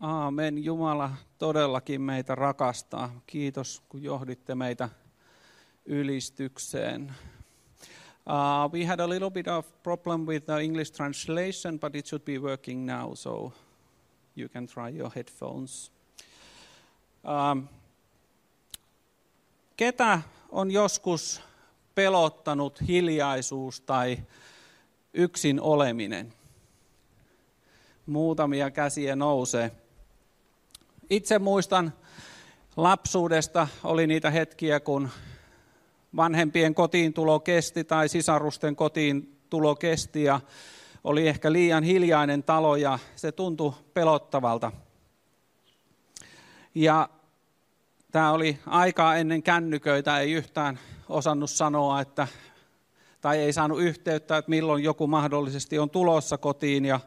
Aamen. Jumala todellakin meitä rakastaa. Kiitos, kun johditte meitä ylistykseen. Uh, we had a little bit of problem with the English translation, but it should be working now, so you can try your headphones. Um, ketä on joskus pelottanut hiljaisuus tai yksin oleminen? Muutamia käsiä nousee. Itse muistan lapsuudesta, oli niitä hetkiä, kun vanhempien kotiin tulo kesti tai sisarusten kotiin tulo kesti ja oli ehkä liian hiljainen talo ja se tuntui pelottavalta. Ja tämä oli aikaa ennen kännyköitä, ei yhtään osannut sanoa, että, tai ei saanut yhteyttä, että milloin joku mahdollisesti on tulossa kotiin ja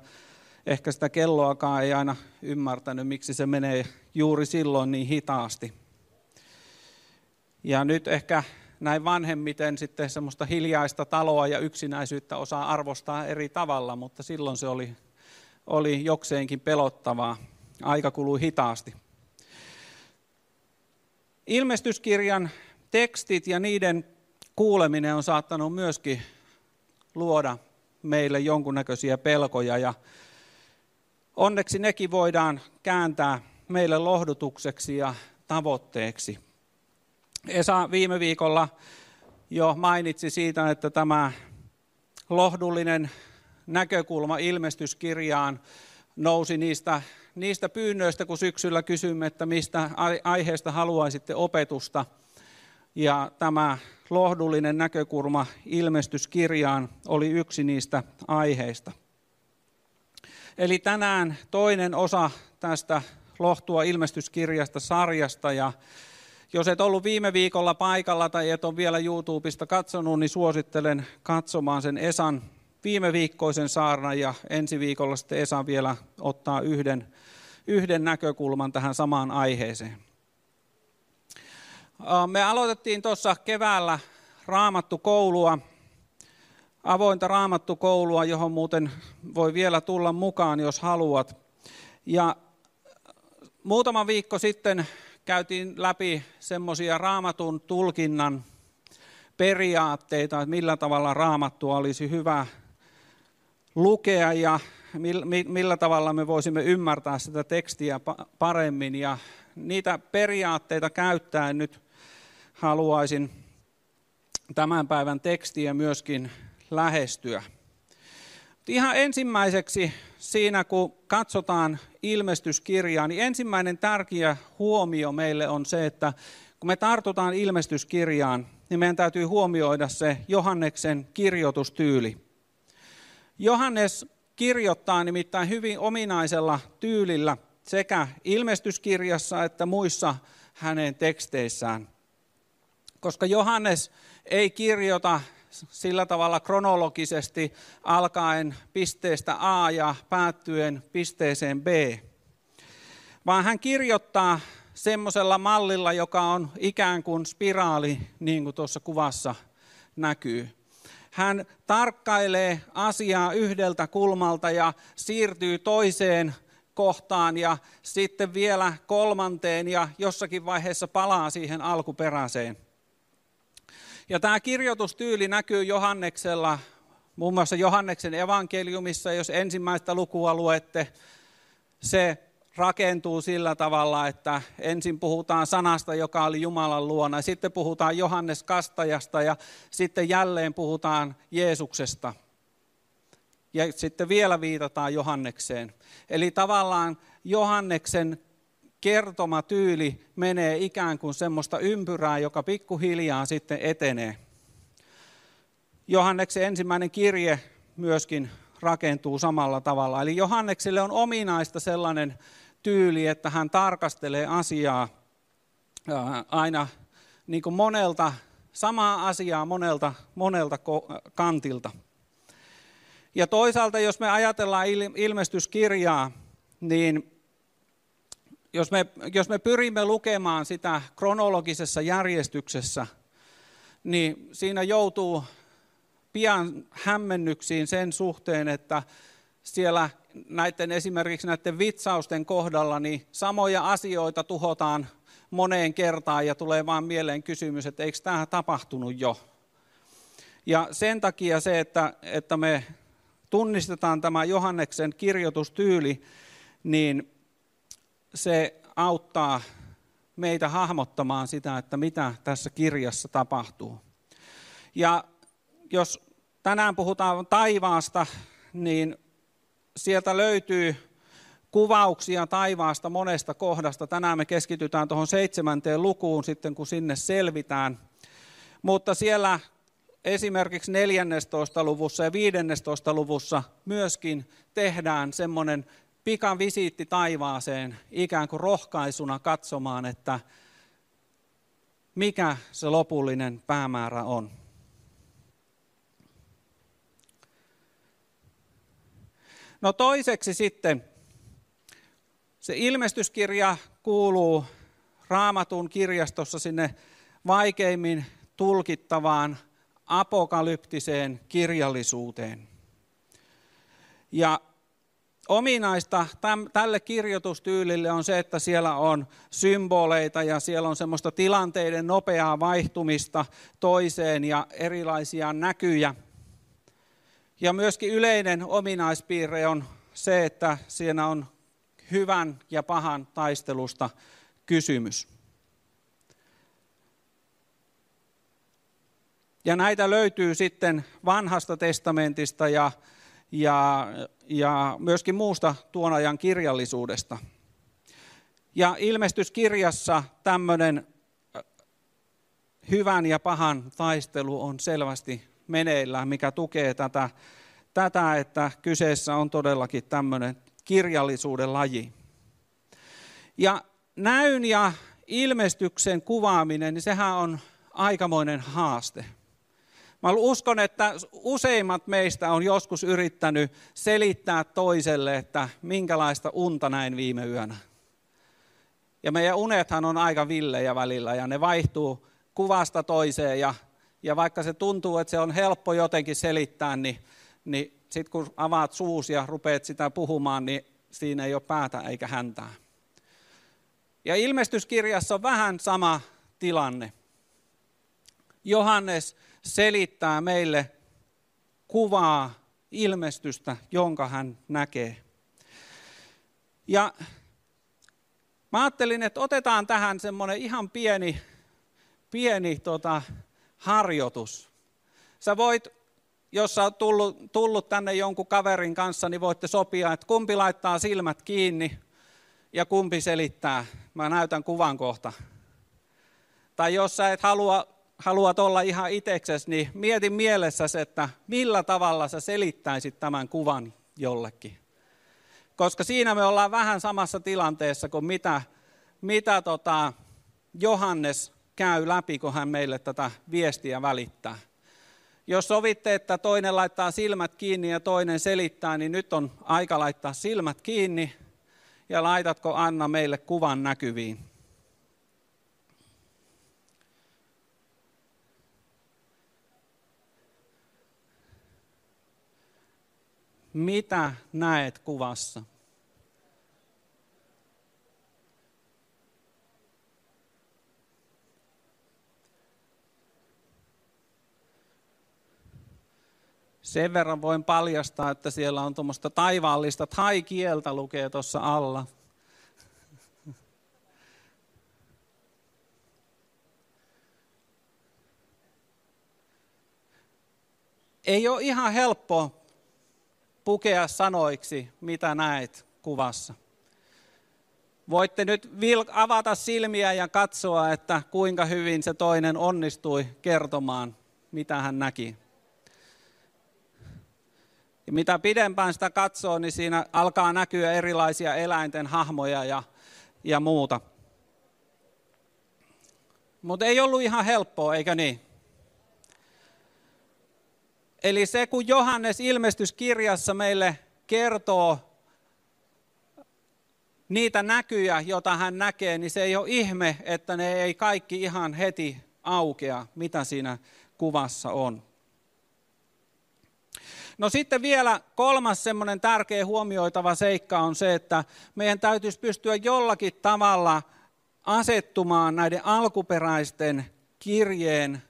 ehkä sitä kelloakaan ei aina ymmärtänyt, miksi se menee juuri silloin niin hitaasti. Ja nyt ehkä näin vanhemmiten sitten semmoista hiljaista taloa ja yksinäisyyttä osaa arvostaa eri tavalla, mutta silloin se oli, oli jokseenkin pelottavaa. Aika kului hitaasti. Ilmestyskirjan tekstit ja niiden kuuleminen on saattanut myöskin luoda meille jonkunnäköisiä pelkoja ja onneksi nekin voidaan kääntää meille lohdutukseksi ja tavoitteeksi. Esa viime viikolla jo mainitsi siitä, että tämä lohdullinen näkökulma ilmestyskirjaan nousi niistä, niistä pyynnöistä, kun syksyllä kysymme, että mistä aiheesta haluaisitte opetusta. Ja tämä lohdullinen näkökulma ilmestyskirjaan oli yksi niistä aiheista. Eli tänään toinen osa tästä lohtua ilmestyskirjasta sarjasta. Ja jos et ollut viime viikolla paikalla tai et ole vielä YouTubesta katsonut, niin suosittelen katsomaan sen Esan viime viikkoisen saarnan. Ja ensi viikolla sitten Esa vielä ottaa yhden, yhden näkökulman tähän samaan aiheeseen. Me aloitettiin tuossa keväällä raamattukoulua, avointa raamattukoulua, johon muuten voi vielä tulla mukaan, jos haluat. Ja muutama viikko sitten käytiin läpi semmoisia raamatun tulkinnan periaatteita, että millä tavalla raamattua olisi hyvä lukea ja millä tavalla me voisimme ymmärtää sitä tekstiä paremmin. Ja niitä periaatteita käyttäen nyt haluaisin tämän päivän tekstiä myöskin lähestyä. Ihan ensimmäiseksi siinä, kun katsotaan ilmestyskirjaa, niin ensimmäinen tärkeä huomio meille on se, että kun me tartutaan ilmestyskirjaan, niin meidän täytyy huomioida se Johanneksen kirjoitustyyli. Johannes kirjoittaa nimittäin hyvin ominaisella tyylillä sekä ilmestyskirjassa että muissa hänen teksteissään. Koska Johannes ei kirjoita sillä tavalla kronologisesti alkaen pisteestä A ja päättyen pisteeseen B, vaan hän kirjoittaa semmoisella mallilla, joka on ikään kuin spiraali, niin kuin tuossa kuvassa näkyy. Hän tarkkailee asiaa yhdeltä kulmalta ja siirtyy toiseen kohtaan ja sitten vielä kolmanteen ja jossakin vaiheessa palaa siihen alkuperäiseen. Ja tämä kirjoitustyyli näkyy Johanneksella, muun muassa Johanneksen evankeliumissa, jos ensimmäistä lukua luette, se rakentuu sillä tavalla, että ensin puhutaan sanasta, joka oli Jumalan luona, sitten puhutaan Johannes Kastajasta ja sitten jälleen puhutaan Jeesuksesta. Ja sitten vielä viitataan Johannekseen. Eli tavallaan Johanneksen kertomatyyli menee ikään kuin semmoista ympyrää, joka pikkuhiljaa sitten etenee. Johanneksen ensimmäinen kirje myöskin rakentuu samalla tavalla. Eli Johannekselle on ominaista sellainen tyyli, että hän tarkastelee asiaa aina niin kuin monelta, samaa asiaa monelta, monelta kantilta. Ja toisaalta, jos me ajatellaan ilmestyskirjaa, niin jos me, jos me pyrimme lukemaan sitä kronologisessa järjestyksessä, niin siinä joutuu pian hämmennyksiin sen suhteen, että siellä näiden esimerkiksi näiden vitsausten kohdalla, niin samoja asioita tuhotaan moneen kertaan ja tulee vaan mieleen kysymys, että eikö tämä tapahtunut jo. Ja sen takia se, että, että me tunnistetaan tämä Johanneksen kirjoitustyyli, niin se auttaa meitä hahmottamaan sitä, että mitä tässä kirjassa tapahtuu. Ja jos tänään puhutaan taivaasta, niin sieltä löytyy kuvauksia taivaasta monesta kohdasta. Tänään me keskitytään tuohon seitsemänteen lukuun sitten, kun sinne selvitään. Mutta siellä esimerkiksi 14. luvussa ja 15. luvussa myöskin tehdään semmoinen pikavisiitti taivaaseen ikään kuin rohkaisuna katsomaan, että mikä se lopullinen päämäärä on. No toiseksi sitten, se ilmestyskirja kuuluu raamatun kirjastossa sinne vaikeimmin tulkittavaan apokalyptiseen kirjallisuuteen. Ja ominaista tälle kirjoitustyylille on se, että siellä on symboleita ja siellä on semmoista tilanteiden nopeaa vaihtumista toiseen ja erilaisia näkyjä. Ja myöskin yleinen ominaispiirre on se, että siinä on hyvän ja pahan taistelusta kysymys. Ja näitä löytyy sitten vanhasta testamentista ja, ja, ja myöskin muusta tuon ajan kirjallisuudesta. Ja ilmestyskirjassa tämmöinen hyvän ja pahan taistelu on selvästi meneillään, mikä tukee tätä, tätä että kyseessä on todellakin tämmöinen kirjallisuuden laji. Ja näyn ja ilmestyksen kuvaaminen, niin sehän on aikamoinen haaste. Mä uskon, että useimmat meistä on joskus yrittänyt selittää toiselle, että minkälaista unta näin viime yönä. Ja meidän unethan on aika villejä välillä ja ne vaihtuu kuvasta toiseen ja, ja vaikka se tuntuu, että se on helppo jotenkin selittää, niin, niin sitten kun avaat suus ja rupeat sitä puhumaan, niin siinä ei ole päätä eikä häntää. Ja ilmestyskirjassa on vähän sama tilanne. Johannes selittää meille kuvaa ilmestystä, jonka hän näkee. Ja mä ajattelin, että otetaan tähän semmoinen ihan pieni, pieni tota, harjoitus. Sä voit, jos sä oot tullut, tullut tänne jonkun kaverin kanssa, niin voitte sopia, että kumpi laittaa silmät kiinni ja kumpi selittää. Mä näytän kuvan kohta. Tai jos sä et halua haluat olla ihan itseksesi, niin mieti mielessäsi, että millä tavalla sä selittäisit tämän kuvan jollekin. Koska siinä me ollaan vähän samassa tilanteessa kuin mitä, mitä tota Johannes käy läpi, kun hän meille tätä viestiä välittää. Jos sovitte, että toinen laittaa silmät kiinni ja toinen selittää, niin nyt on aika laittaa silmät kiinni ja laitatko Anna meille kuvan näkyviin. Mitä näet kuvassa? Sen verran voin paljastaa, että siellä on tuommoista taivaallista tai-kieltä lukee tuossa alla. Ei ole ihan helppo pukea sanoiksi, mitä näet kuvassa. Voitte nyt avata silmiä ja katsoa, että kuinka hyvin se toinen onnistui kertomaan, mitä hän näki. Ja mitä pidempään sitä katsoo, niin siinä alkaa näkyä erilaisia eläinten hahmoja ja, ja muuta. Mutta ei ollut ihan helppoa, eikö niin? Eli se, kun Johannes ilmestyskirjassa meille kertoo niitä näkyjä, joita hän näkee, niin se ei ole ihme, että ne ei kaikki ihan heti aukea, mitä siinä kuvassa on. No sitten vielä kolmas semmoinen tärkeä huomioitava seikka on se, että meidän täytyisi pystyä jollakin tavalla asettumaan näiden alkuperäisten kirjeen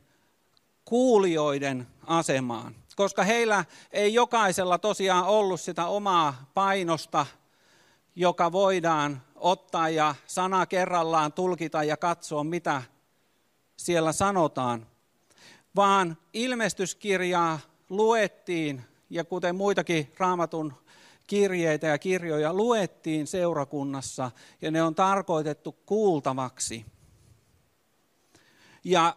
kuulijoiden asemaan, koska heillä ei jokaisella tosiaan ollut sitä omaa painosta, joka voidaan ottaa ja sana kerrallaan tulkita ja katsoa, mitä siellä sanotaan, vaan ilmestyskirjaa luettiin, ja kuten muitakin raamatun kirjeitä ja kirjoja luettiin seurakunnassa, ja ne on tarkoitettu kuultavaksi. Ja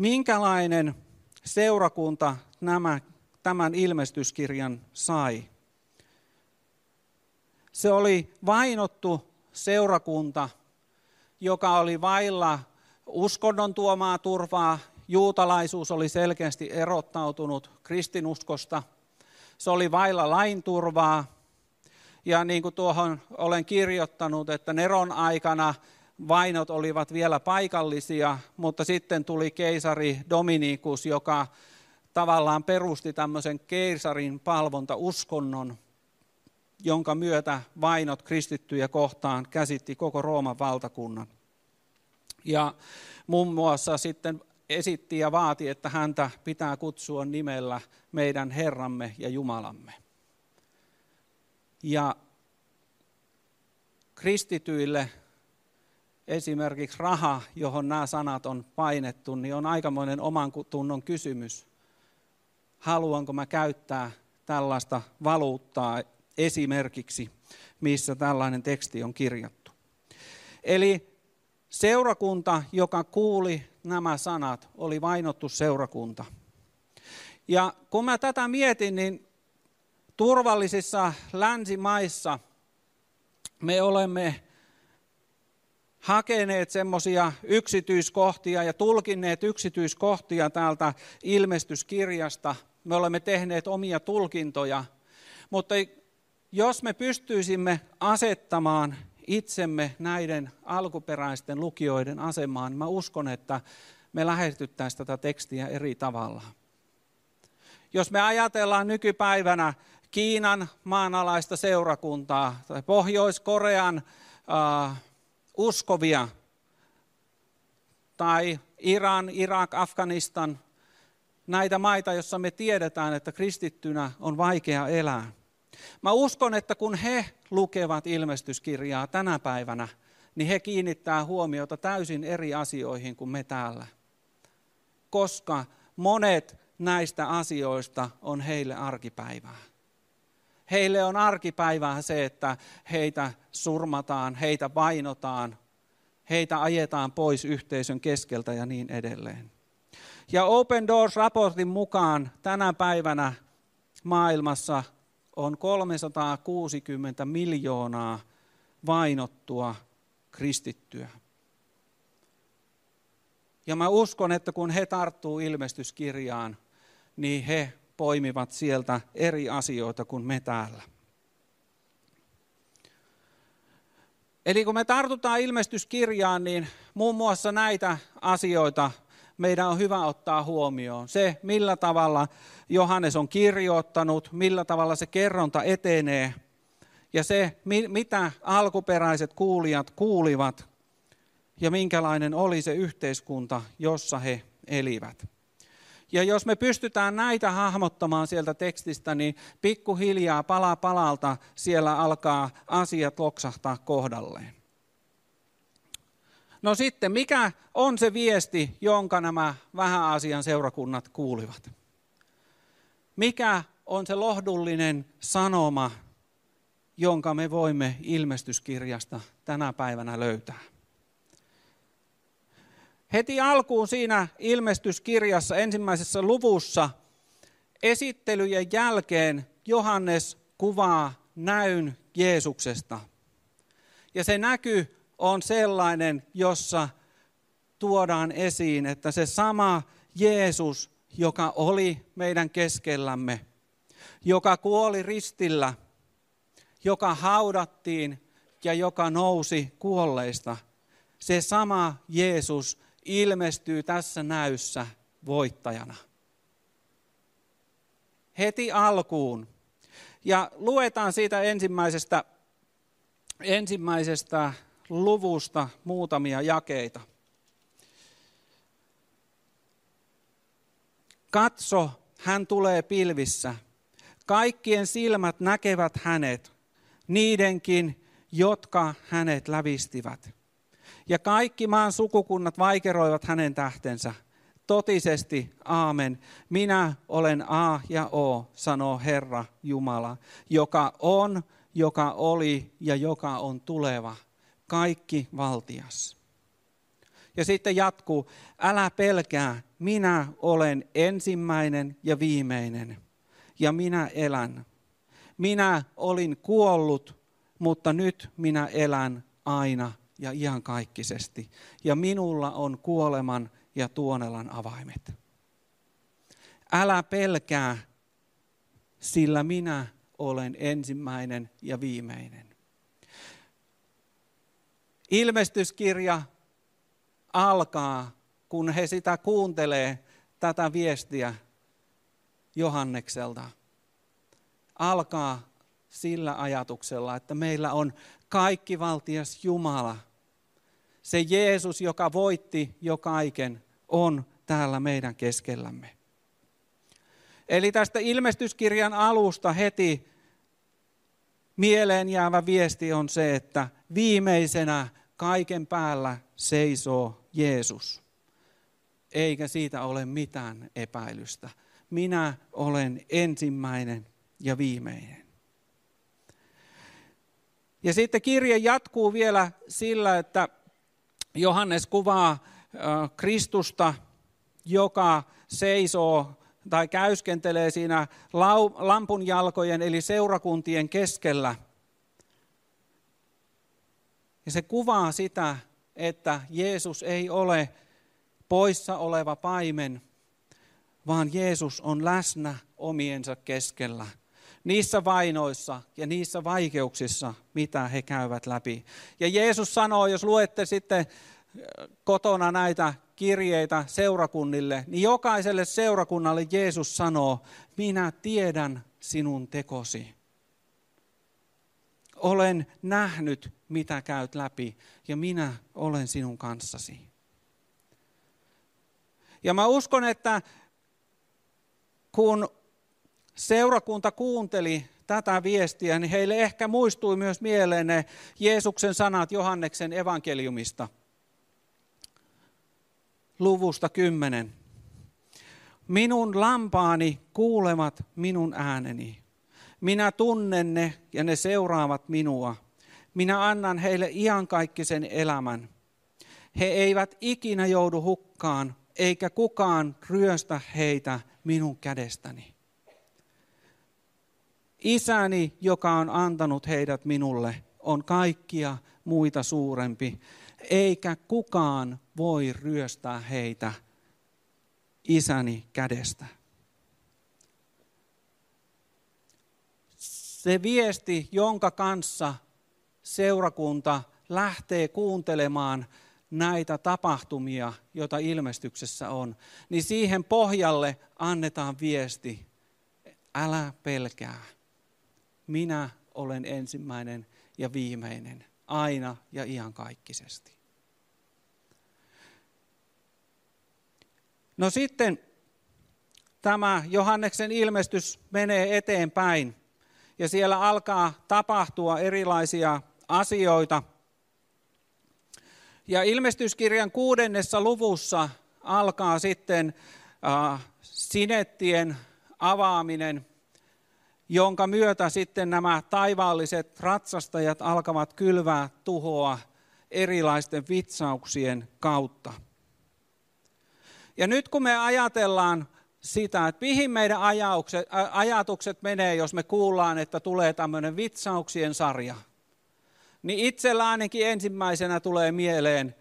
minkälainen seurakunta nämä, tämän ilmestyskirjan sai? Se oli vainottu seurakunta, joka oli vailla uskonnon tuomaa turvaa. Juutalaisuus oli selkeästi erottautunut kristinuskosta. Se oli vailla lain turvaa. Ja niin kuin tuohon olen kirjoittanut, että Neron aikana vainot olivat vielä paikallisia, mutta sitten tuli keisari Dominikus, joka tavallaan perusti tämmöisen keisarin palvontauskonnon, jonka myötä vainot kristittyjä kohtaan käsitti koko Rooman valtakunnan. Ja muun muassa sitten esitti ja vaati, että häntä pitää kutsua nimellä meidän Herramme ja Jumalamme. Ja kristityille esimerkiksi raha, johon nämä sanat on painettu, niin on aikamoinen oman tunnon kysymys. Haluanko mä käyttää tällaista valuuttaa esimerkiksi, missä tällainen teksti on kirjattu. Eli seurakunta, joka kuuli nämä sanat, oli vainottu seurakunta. Ja kun mä tätä mietin, niin turvallisissa länsimaissa me olemme hakeneet semmoisia yksityiskohtia ja tulkinneet yksityiskohtia täältä ilmestyskirjasta. Me olemme tehneet omia tulkintoja, mutta jos me pystyisimme asettamaan itsemme näiden alkuperäisten lukijoiden asemaan, mä uskon, että me lähestyttäisiin tätä tekstiä eri tavalla. Jos me ajatellaan nykypäivänä Kiinan maanalaista seurakuntaa tai Pohjois-Korean uh, uskovia tai Iran, Irak, Afganistan, näitä maita, joissa me tiedetään, että kristittynä on vaikea elää. Mä uskon, että kun he lukevat ilmestyskirjaa tänä päivänä, niin he kiinnittää huomiota täysin eri asioihin kuin me täällä. Koska monet näistä asioista on heille arkipäivää. Heille on arkipäivää se, että heitä surmataan, heitä painotaan, heitä ajetaan pois yhteisön keskeltä ja niin edelleen. Ja Open Doors-raportin mukaan tänä päivänä maailmassa on 360 miljoonaa vainottua kristittyä. Ja mä uskon, että kun he tarttuu ilmestyskirjaan, niin he poimivat sieltä eri asioita kuin me täällä. Eli kun me tartutaan ilmestyskirjaan, niin muun muassa näitä asioita meidän on hyvä ottaa huomioon. Se, millä tavalla Johannes on kirjoittanut, millä tavalla se kerronta etenee ja se, mitä alkuperäiset kuulijat kuulivat ja minkälainen oli se yhteiskunta, jossa he elivät. Ja jos me pystytään näitä hahmottamaan sieltä tekstistä, niin pikkuhiljaa pala palalta siellä alkaa asiat loksahtaa kohdalleen. No sitten, mikä on se viesti, jonka nämä vähäasian seurakunnat kuulivat? Mikä on se lohdullinen sanoma, jonka me voimme ilmestyskirjasta tänä päivänä löytää? Heti alkuun siinä ilmestyskirjassa ensimmäisessä luvussa esittelyjen jälkeen Johannes kuvaa näyn Jeesuksesta. Ja se näky on sellainen, jossa tuodaan esiin, että se sama Jeesus, joka oli meidän keskellämme, joka kuoli ristillä, joka haudattiin ja joka nousi kuolleista, se sama Jeesus ilmestyy tässä näyssä voittajana. heti alkuun. Ja luetaan siitä ensimmäisestä, ensimmäisestä luvusta muutamia jakeita. Katso, hän tulee pilvissä. Kaikkien silmät näkevät hänet, niidenkin, jotka hänet lävistivät. Ja kaikki maan sukukunnat vaikeroivat hänen tähtensä. Totisesti, aamen. Minä olen A ja O, sanoo Herra Jumala, joka on, joka oli ja joka on tuleva, kaikki valtias. Ja sitten jatkuu, älä pelkää, minä olen ensimmäinen ja viimeinen, ja minä elän. Minä olin kuollut, mutta nyt minä elän aina ja iankaikkisesti. Ja minulla on kuoleman ja tuonelan avaimet. Älä pelkää, sillä minä olen ensimmäinen ja viimeinen. Ilmestyskirja alkaa, kun he sitä kuuntelee, tätä viestiä Johannekselta. Alkaa sillä ajatuksella, että meillä on kaikki valtias Jumala. Se Jeesus, joka voitti jo kaiken, on täällä meidän keskellämme. Eli tästä ilmestyskirjan alusta heti mieleen jäävä viesti on se, että viimeisenä kaiken päällä seisoo Jeesus. Eikä siitä ole mitään epäilystä. Minä olen ensimmäinen ja viimeinen. Ja sitten kirje jatkuu vielä sillä, että Johannes kuvaa Kristusta, joka seisoo tai käyskentelee siinä lampun jalkojen eli seurakuntien keskellä. Ja se kuvaa sitä, että Jeesus ei ole poissa oleva paimen, vaan Jeesus on läsnä omiensa keskellä. Niissä vainoissa ja niissä vaikeuksissa, mitä he käyvät läpi. Ja Jeesus sanoo, jos luette sitten kotona näitä kirjeitä seurakunnille, niin jokaiselle seurakunnalle Jeesus sanoo, minä tiedän sinun tekosi. Olen nähnyt, mitä käyt läpi, ja minä olen sinun kanssasi. Ja mä uskon, että kun seurakunta kuunteli tätä viestiä, niin heille ehkä muistui myös mieleen ne Jeesuksen sanat Johanneksen evankeliumista – luvusta 10. Minun lampaani kuulevat minun ääneni. Minä tunnen ne ja ne seuraavat minua. Minä annan heille iankaikkisen elämän. He eivät ikinä joudu hukkaan, eikä kukaan ryöstä heitä minun kädestäni. Isäni, joka on antanut heidät minulle, on kaikkia muita suurempi, eikä kukaan voi ryöstää heitä isäni kädestä. Se viesti, jonka kanssa seurakunta lähtee kuuntelemaan näitä tapahtumia, joita ilmestyksessä on, niin siihen pohjalle annetaan viesti, älä pelkää, minä olen ensimmäinen ja viimeinen, aina ja iankaikkisesti. No sitten tämä Johanneksen ilmestys menee eteenpäin ja siellä alkaa tapahtua erilaisia asioita. Ja ilmestyskirjan kuudennessa luvussa alkaa sitten äh, sinettien avaaminen, jonka myötä sitten nämä taivaalliset ratsastajat alkavat kylvää tuhoa erilaisten vitsauksien kautta. Ja nyt kun me ajatellaan sitä, että mihin meidän ajaukset, ajatukset menee, jos me kuullaan, että tulee tämmöinen vitsauksien sarja, niin itsellä ainakin ensimmäisenä tulee mieleen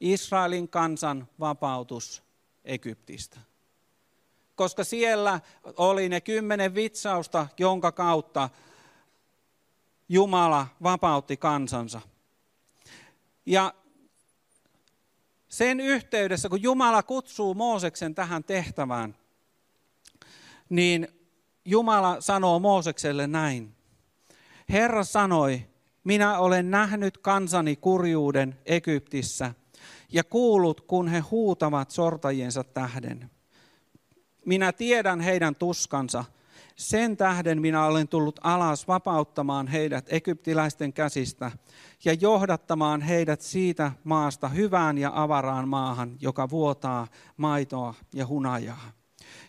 Israelin kansan vapautus Egyptistä. Koska siellä oli ne kymmenen vitsausta, jonka kautta Jumala vapautti kansansa. Ja sen yhteydessä, kun Jumala kutsuu Mooseksen tähän tehtävään, niin Jumala sanoo Moosekselle näin. Herra sanoi, minä olen nähnyt kansani kurjuuden Egyptissä ja kuullut, kun he huutavat sortajiensa tähden. Minä tiedän heidän tuskansa. Sen tähden minä olen tullut alas vapauttamaan heidät egyptiläisten käsistä ja johdattamaan heidät siitä maasta hyvään ja avaraan maahan, joka vuotaa maitoa ja hunajaa.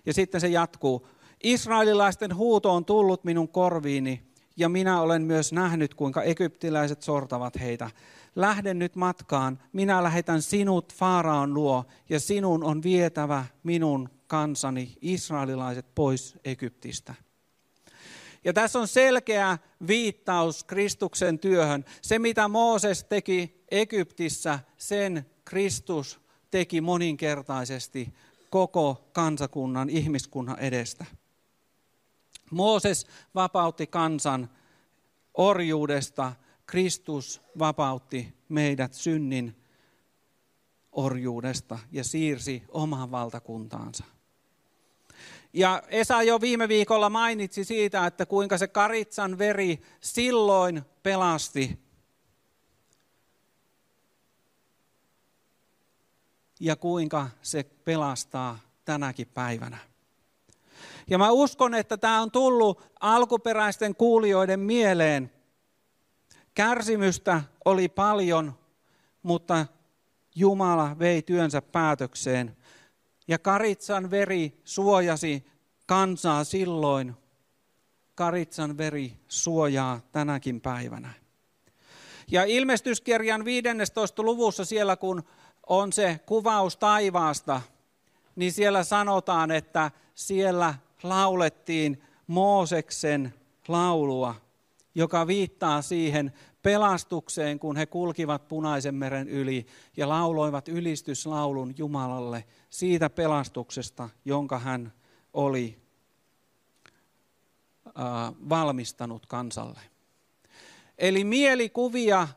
Ja sitten se jatkuu. Israelilaisten huuto on tullut minun korviini ja minä olen myös nähnyt, kuinka egyptiläiset sortavat heitä. Lähden nyt matkaan, minä lähetän sinut Faaraan luo ja sinun on vietävä minun kansani israelilaiset pois Egyptistä. Ja tässä on selkeä viittaus Kristuksen työhön. Se, mitä Mooses teki Egyptissä, sen Kristus teki moninkertaisesti koko kansakunnan, ihmiskunnan edestä. Mooses vapautti kansan orjuudesta, Kristus vapautti meidät synnin orjuudesta ja siirsi omaan valtakuntaansa. Ja Esa jo viime viikolla mainitsi siitä, että kuinka se karitsan veri silloin pelasti. Ja kuinka se pelastaa tänäkin päivänä. Ja mä uskon, että tämä on tullut alkuperäisten kuulijoiden mieleen. Kärsimystä oli paljon, mutta Jumala vei työnsä päätökseen. Ja Karitsan veri suojasi kansaa silloin. Karitsan veri suojaa tänäkin päivänä. Ja ilmestyskirjan 15. luvussa siellä, kun on se kuvaus taivaasta, niin siellä sanotaan, että siellä laulettiin Mooseksen laulua, joka viittaa siihen pelastukseen, kun he kulkivat punaisen meren yli ja lauloivat ylistyslaulun Jumalalle siitä pelastuksesta, jonka hän oli valmistanut kansalle. Eli mielikuvia,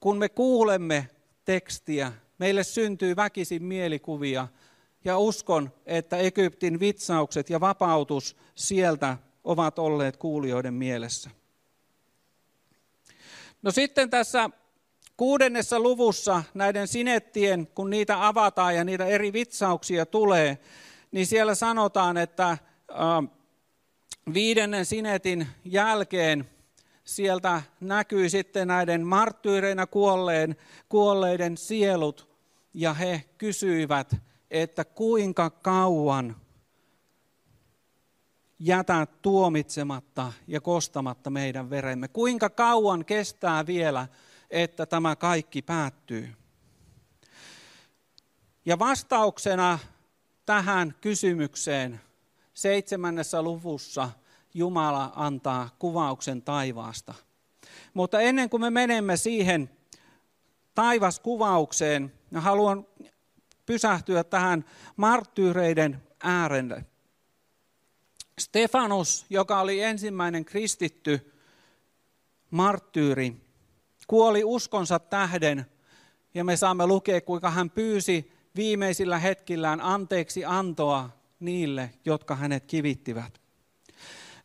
kun me kuulemme tekstiä, meille syntyy väkisin mielikuvia ja uskon, että Egyptin vitsaukset ja vapautus sieltä ovat olleet kuulijoiden mielessä. No sitten tässä kuudennessa luvussa näiden sinettien, kun niitä avataan ja niitä eri vitsauksia tulee, niin siellä sanotaan, että viidennen sinetin jälkeen sieltä näkyy sitten näiden marttyyreinä kuolleen, kuolleiden sielut, ja he kysyivät, että kuinka kauan jätä tuomitsematta ja kostamatta meidän veremme. Kuinka kauan kestää vielä, että tämä kaikki päättyy? Ja vastauksena tähän kysymykseen seitsemännessä luvussa Jumala antaa kuvauksen taivaasta. Mutta ennen kuin me menemme siihen taivaskuvaukseen, haluan pysähtyä tähän marttyyreiden äärelle. Stefanus, joka oli ensimmäinen kristitty marttyyri, kuoli uskonsa tähden ja me saamme lukea, kuinka hän pyysi viimeisillä hetkillään anteeksi antoa niille, jotka hänet kivittivät.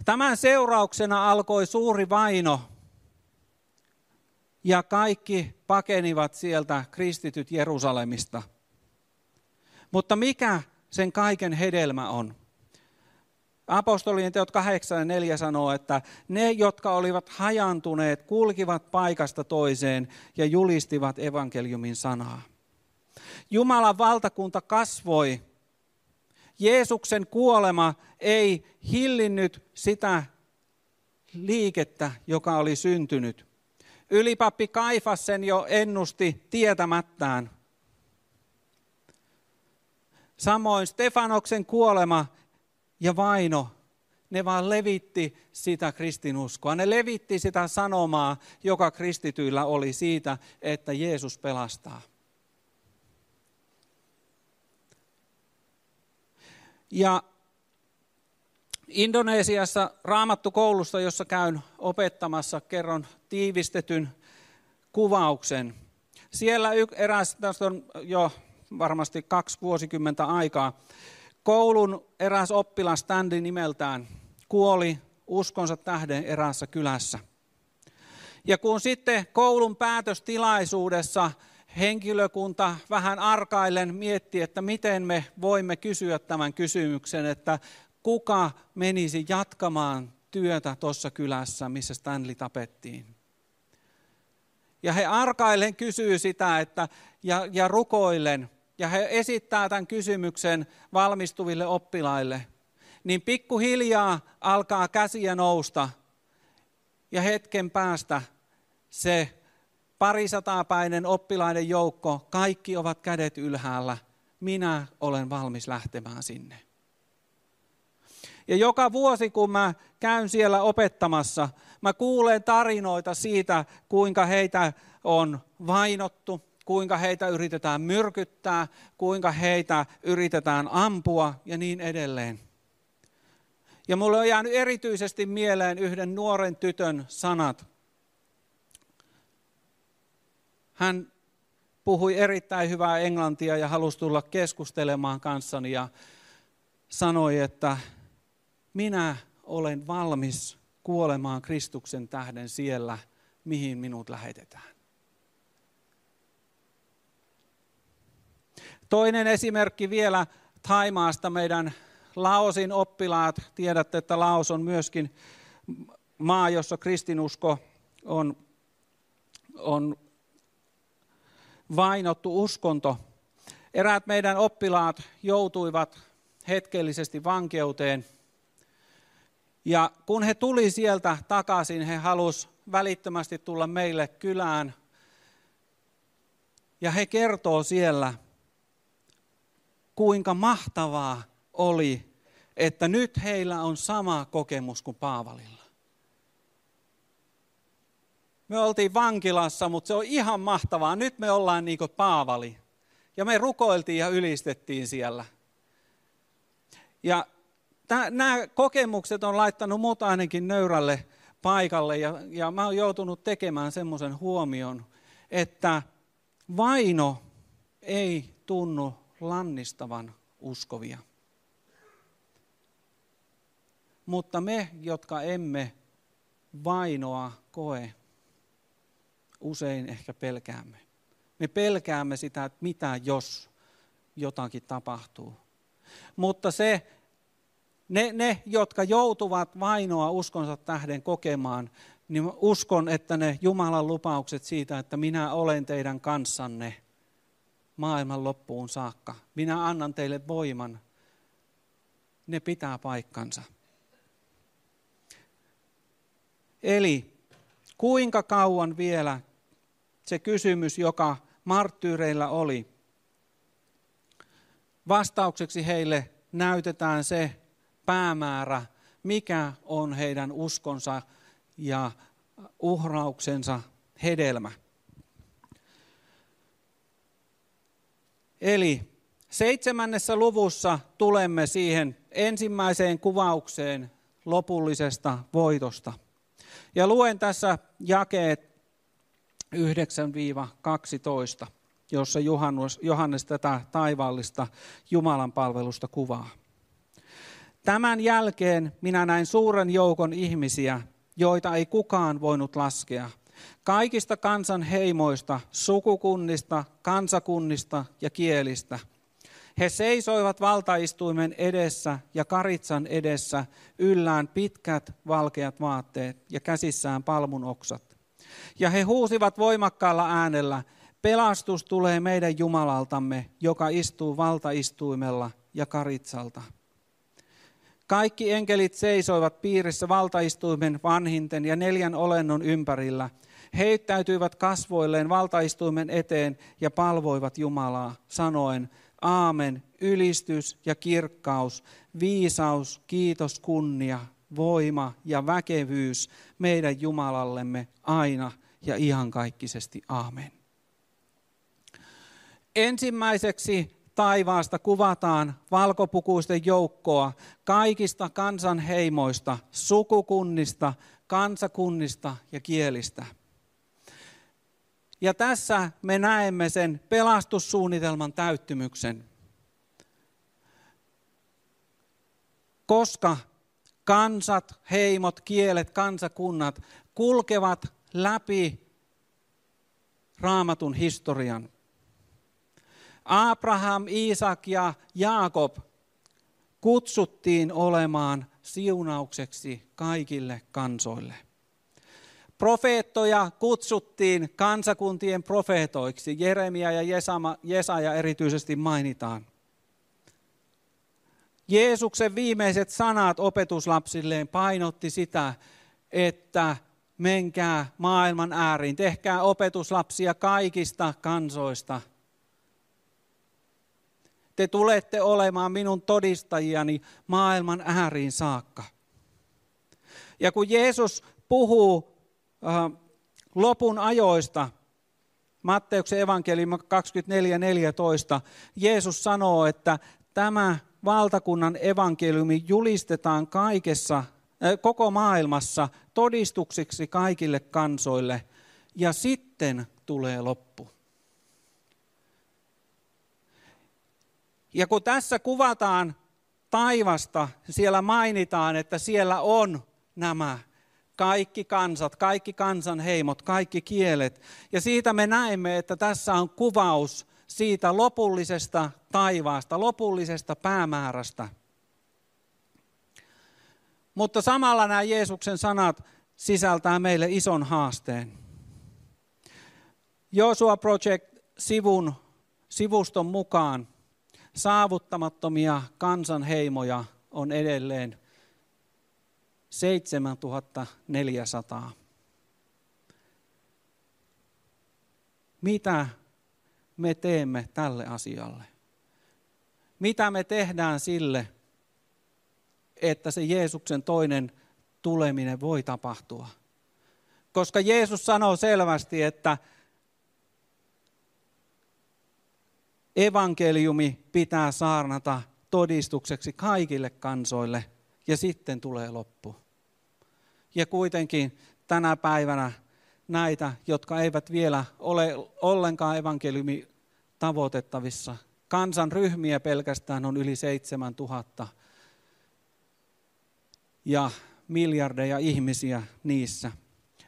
Tämän seurauksena alkoi suuri vaino ja kaikki pakenivat sieltä kristityt Jerusalemista. Mutta mikä sen kaiken hedelmä on? Apostolien teot 8 ja 4 sanoo, että ne, jotka olivat hajantuneet, kulkivat paikasta toiseen ja julistivat evankeliumin sanaa. Jumalan valtakunta kasvoi. Jeesuksen kuolema ei hillinnyt sitä liikettä, joka oli syntynyt. Ylipappi Kaifas sen jo ennusti tietämättään. Samoin Stefanoksen kuolema ja vaino, ne vaan levitti sitä kristinuskoa. Ne levitti sitä sanomaa, joka kristityillä oli siitä, että Jeesus pelastaa. Ja Indonesiassa raamattukoulusta, jossa käyn opettamassa, kerron tiivistetyn kuvauksen. Siellä eräs, tästä on jo varmasti kaksi vuosikymmentä aikaa, koulun eräs oppilas Standi nimeltään, kuoli uskonsa tähden erässä kylässä. Ja kun sitten koulun päätöstilaisuudessa henkilökunta vähän arkaillen mietti, että miten me voimme kysyä tämän kysymyksen, että kuka menisi jatkamaan työtä tuossa kylässä, missä Stanley tapettiin. Ja he arkaillen kysyy sitä, että, ja, ja rukoillen, ja he esittää tämän kysymyksen valmistuville oppilaille, niin pikkuhiljaa alkaa käsiä nousta, ja hetken päästä se parisataapäinen oppilaiden joukko, kaikki ovat kädet ylhäällä. Minä olen valmis lähtemään sinne. Ja joka vuosi, kun mä käyn siellä opettamassa, mä kuulen tarinoita siitä, kuinka heitä on vainottu, kuinka heitä yritetään myrkyttää, kuinka heitä yritetään ampua ja niin edelleen. Ja mulle on jäänyt erityisesti mieleen yhden nuoren tytön sanat. Hän puhui erittäin hyvää englantia ja halusi tulla keskustelemaan kanssani ja sanoi, että minä olen valmis kuolemaan Kristuksen tähden siellä, mihin minut lähetetään. Toinen esimerkki vielä Taimaasta meidän Laosin oppilaat. Tiedätte, että Laos on myöskin maa, jossa kristinusko on, on vainottu uskonto. Eräät meidän oppilaat joutuivat hetkellisesti vankeuteen. Ja kun he tuli sieltä takaisin, he halusi välittömästi tulla meille kylään. Ja he kertoo siellä, kuinka mahtavaa oli, että nyt heillä on sama kokemus kuin Paavalilla. Me oltiin vankilassa, mutta se on ihan mahtavaa. Nyt me ollaan niin kuin Paavali. Ja me rukoiltiin ja ylistettiin siellä. Ja nämä kokemukset on laittanut mut ainakin nöyrälle paikalle. Ja, ja mä oon joutunut tekemään semmoisen huomion, että vaino ei tunnu lannistavan uskovia. Mutta me, jotka emme vainoa koe, usein ehkä pelkäämme. Me pelkäämme sitä, että mitä jos jotakin tapahtuu. Mutta se, ne, ne, jotka joutuvat vainoa uskonsa tähden kokemaan, niin uskon, että ne Jumalan lupaukset siitä, että minä olen teidän kanssanne maailman loppuun saakka, minä annan teille voiman, ne pitää paikkansa. Eli kuinka kauan vielä se kysymys, joka marttyyreillä oli, vastaukseksi heille näytetään se päämäärä, mikä on heidän uskonsa ja uhrauksensa hedelmä. Eli seitsemännessä luvussa tulemme siihen ensimmäiseen kuvaukseen lopullisesta voitosta. Ja luen tässä jakeet 9-12, jossa Johannes, Johannes tätä taivaallista Jumalan palvelusta kuvaa. Tämän jälkeen minä näin suuren joukon ihmisiä, joita ei kukaan voinut laskea. Kaikista kansan heimoista, sukukunnista, kansakunnista ja kielistä. He seisoivat valtaistuimen edessä ja karitsan edessä yllään pitkät valkeat vaatteet ja käsissään palmun oksat. Ja he huusivat voimakkaalla äänellä, pelastus tulee meidän Jumalaltamme, joka istuu valtaistuimella ja karitsalta. Kaikki enkelit seisoivat piirissä valtaistuimen vanhinten ja neljän olennon ympärillä. Heittäytyivät kasvoilleen valtaistuimen eteen ja palvoivat Jumalaa, sanoen, Aamen, ylistys ja kirkkaus, viisaus, kiitos, kunnia, voima ja väkevyys meidän Jumalallemme aina ja iankaikkisesti. Aamen. Ensimmäiseksi taivaasta kuvataan valkopukuisten joukkoa kaikista kansanheimoista, sukukunnista, kansakunnista ja kielistä. Ja tässä me näemme sen pelastussuunnitelman täyttymyksen. Koska kansat, heimot, kielet, kansakunnat kulkevat läpi raamatun historian. Abraham, Iisak ja Jaakob kutsuttiin olemaan siunaukseksi kaikille kansoille. Profeettoja kutsuttiin kansakuntien profeetoiksi. Jeremia ja Jesama, Jesaja erityisesti mainitaan. Jeesuksen viimeiset sanat opetuslapsilleen painotti sitä, että menkää maailman ääriin, tehkää opetuslapsia kaikista kansoista. Te tulette olemaan minun todistajiani maailman ääriin saakka. Ja kun Jeesus puhuu lopun ajoista, Matteuksen evankeliumi 24.14, Jeesus sanoo, että tämä valtakunnan evankeliumi julistetaan kaikessa, äh, koko maailmassa todistuksiksi kaikille kansoille ja sitten tulee loppu. Ja kun tässä kuvataan taivasta, siellä mainitaan, että siellä on nämä kaikki kansat, kaikki kansanheimot, kaikki kielet. Ja siitä me näemme, että tässä on kuvaus siitä lopullisesta taivaasta, lopullisesta päämäärästä. Mutta samalla nämä Jeesuksen sanat sisältää meille ison haasteen. Joshua Project-sivun sivuston mukaan saavuttamattomia kansanheimoja on edelleen 7400. Mitä me teemme tälle asialle? Mitä me tehdään sille, että se Jeesuksen toinen tuleminen voi tapahtua? Koska Jeesus sanoo selvästi, että evankeliumi pitää saarnata todistukseksi kaikille kansoille ja sitten tulee loppu. Ja kuitenkin tänä päivänä näitä, jotka eivät vielä ole ollenkaan evankeliumi tavoitettavissa. Kansanryhmiä pelkästään on yli 7000 ja miljardeja ihmisiä niissä.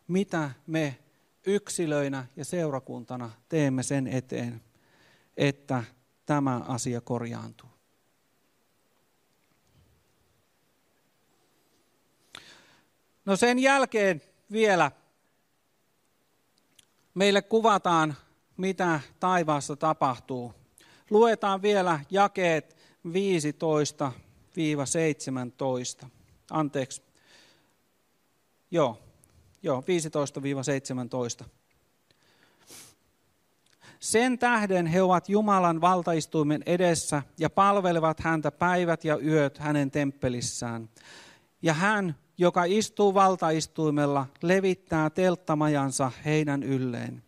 Mitä me yksilöinä ja seurakuntana teemme sen eteen, että tämä asia korjaantuu? No sen jälkeen vielä meille kuvataan, mitä taivaassa tapahtuu. Luetaan vielä jakeet 15-17. Anteeksi. Joo, joo 15-17. Sen tähden he ovat Jumalan valtaistuimen edessä ja palvelevat häntä päivät ja yöt hänen temppelissään. Ja hän joka istuu valtaistuimella, levittää telttamajansa heidän ylleen.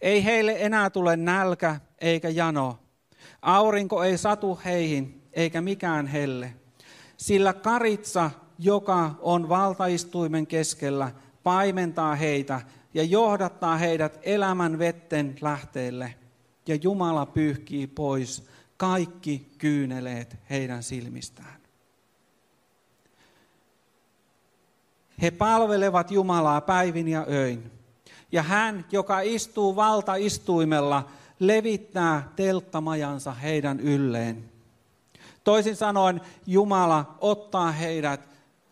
Ei heille enää tule nälkä eikä jano. Aurinko ei satu heihin eikä mikään helle. Sillä karitsa, joka on valtaistuimen keskellä, paimentaa heitä ja johdattaa heidät elämän vetten lähteelle. Ja Jumala pyyhkii pois kaikki kyyneleet heidän silmistään. He palvelevat Jumalaa päivin ja öin. Ja hän, joka istuu valtaistuimella, levittää telttamajansa heidän ylleen. Toisin sanoen Jumala ottaa heidät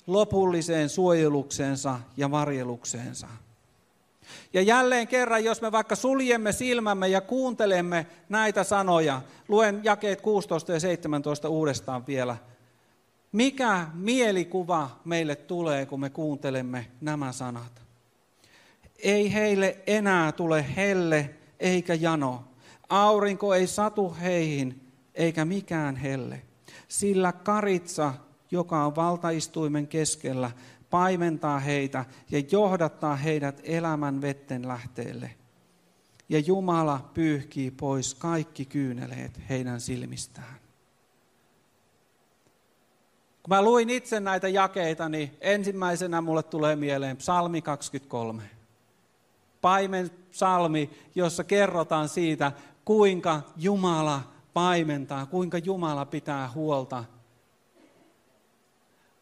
lopulliseen suojelukseensa ja varjelukseensa. Ja jälleen kerran, jos me vaikka suljemme silmämme ja kuuntelemme näitä sanoja, luen jakeet 16 ja 17 uudestaan vielä – mikä mielikuva meille tulee, kun me kuuntelemme nämä sanat? Ei heille enää tule helle eikä jano. Aurinko ei satu heihin eikä mikään helle. Sillä karitsa, joka on valtaistuimen keskellä, paimentaa heitä ja johdattaa heidät elämän vetten lähteelle. Ja Jumala pyyhkii pois kaikki kyyneleet heidän silmistään. Kun mä luin itse näitä jakeita, niin ensimmäisenä mulle tulee mieleen psalmi 23. Paimen psalmi, jossa kerrotaan siitä, kuinka Jumala paimentaa, kuinka Jumala pitää huolta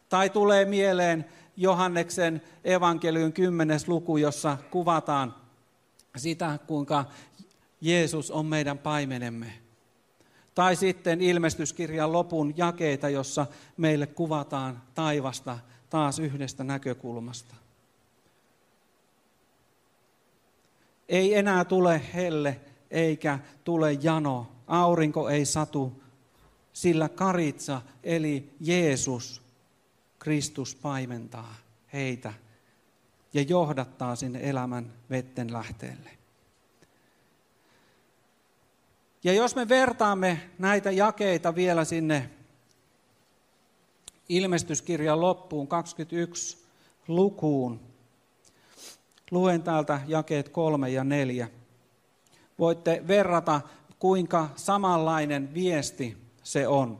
Tai tulee mieleen Johanneksen evankeliun kymmenes luku, jossa kuvataan sitä, kuinka Jeesus on meidän paimenemme. Tai sitten ilmestyskirjan lopun jakeita, jossa meille kuvataan taivasta taas yhdestä näkökulmasta. Ei enää tule helle eikä tule jano, aurinko ei satu, sillä karitsa eli Jeesus, Kristus paimentaa heitä ja johdattaa sinne elämän vetten lähteelle. Ja jos me vertaamme näitä jakeita vielä sinne ilmestyskirjan loppuun 21 lukuun, luen täältä jakeet kolme ja neljä. Voitte verrata, kuinka samanlainen viesti se on.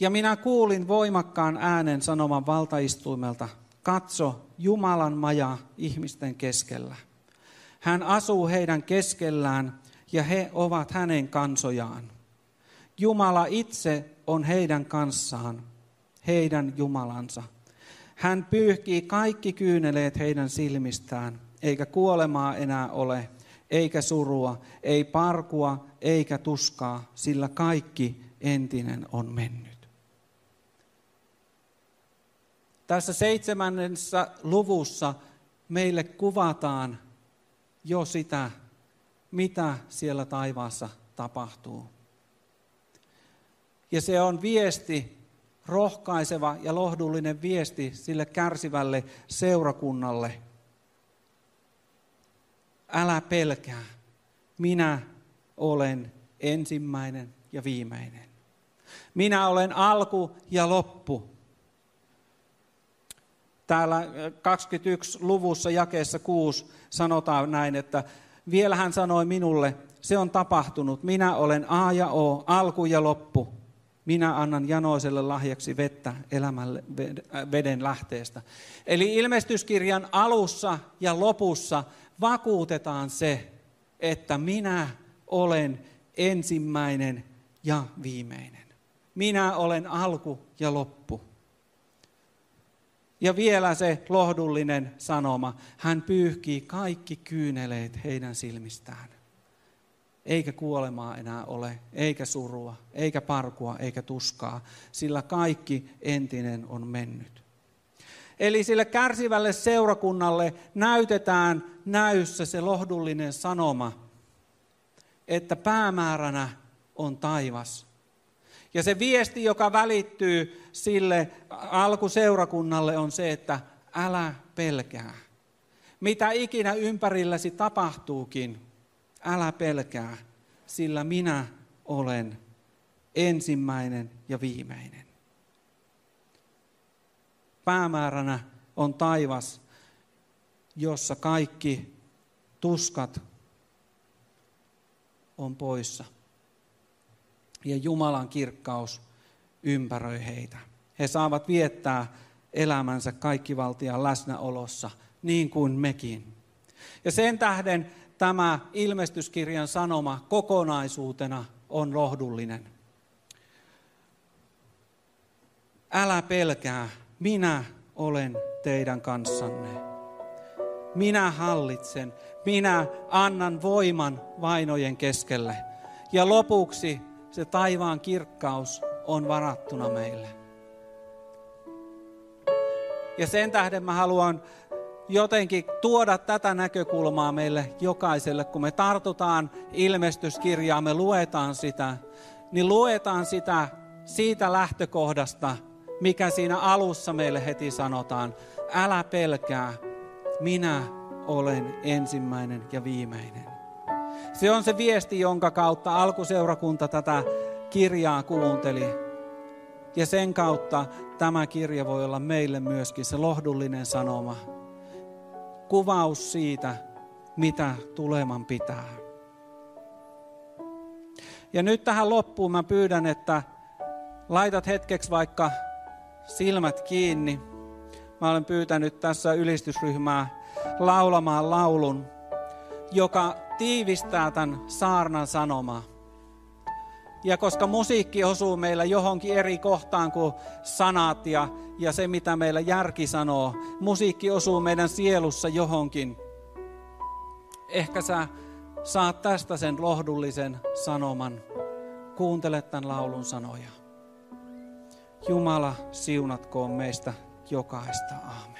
Ja minä kuulin voimakkaan äänen sanoman valtaistuimelta, katso Jumalan maja ihmisten keskellä. Hän asuu heidän keskellään ja he ovat hänen kansojaan. Jumala itse on heidän kanssaan, heidän Jumalansa. Hän pyyhkii kaikki kyyneleet heidän silmistään, eikä kuolemaa enää ole, eikä surua, ei parkua, eikä tuskaa, sillä kaikki entinen on mennyt. Tässä seitsemännessä luvussa meille kuvataan jo sitä, mitä siellä taivaassa tapahtuu. Ja se on viesti, rohkaiseva ja lohdullinen viesti sille kärsivälle seurakunnalle. Älä pelkää, minä olen ensimmäinen ja viimeinen. Minä olen alku ja loppu. Täällä 21 luvussa jakeessa 6 sanotaan näin, että vielä hän sanoi minulle, se on tapahtunut, minä olen A ja O, alku ja loppu. Minä annan janoiselle lahjaksi vettä elämälle veden lähteestä. Eli ilmestyskirjan alussa ja lopussa vakuutetaan se, että minä olen ensimmäinen ja viimeinen. Minä olen alku ja loppu. Ja vielä se lohdullinen sanoma, hän pyyhkii kaikki kyyneleet heidän silmistään. Eikä kuolemaa enää ole, eikä surua, eikä parkua, eikä tuskaa, sillä kaikki entinen on mennyt. Eli sille kärsivälle seurakunnalle näytetään näyssä se lohdullinen sanoma, että päämääränä on taivas ja se viesti, joka välittyy sille alkuseurakunnalle on se, että älä pelkää. Mitä ikinä ympärilläsi tapahtuukin, älä pelkää, sillä minä olen ensimmäinen ja viimeinen. Päämääränä on taivas, jossa kaikki tuskat on poissa ja Jumalan kirkkaus ympäröi heitä. He saavat viettää elämänsä kaikkivaltian läsnäolossa, niin kuin mekin. Ja sen tähden tämä ilmestyskirjan sanoma kokonaisuutena on lohdullinen. Älä pelkää, minä olen teidän kanssanne. Minä hallitsen, minä annan voiman vainojen keskelle. Ja lopuksi se taivaan kirkkaus on varattuna meille. Ja sen tähden mä haluan jotenkin tuoda tätä näkökulmaa meille jokaiselle, kun me tartutaan ilmestyskirjaa, me luetaan sitä, niin luetaan sitä siitä lähtökohdasta, mikä siinä alussa meille heti sanotaan. Älä pelkää, minä olen ensimmäinen ja viimeinen. Se on se viesti, jonka kautta alkuseurakunta tätä kirjaa kuunteli. Ja sen kautta tämä kirja voi olla meille myöskin se lohdullinen sanoma. Kuvaus siitä, mitä tuleman pitää. Ja nyt tähän loppuun mä pyydän, että laitat hetkeksi vaikka silmät kiinni. Mä olen pyytänyt tässä ylistysryhmää laulamaan laulun, joka tiivistää tämän saarnan sanoma. Ja koska musiikki osuu meillä johonkin eri kohtaan kuin sanat ja, ja se, mitä meillä järki sanoo, musiikki osuu meidän sielussa johonkin. Ehkä sä saat tästä sen lohdullisen sanoman. Kuuntele tämän laulun sanoja. Jumala siunatkoon meistä jokaista. Aamen.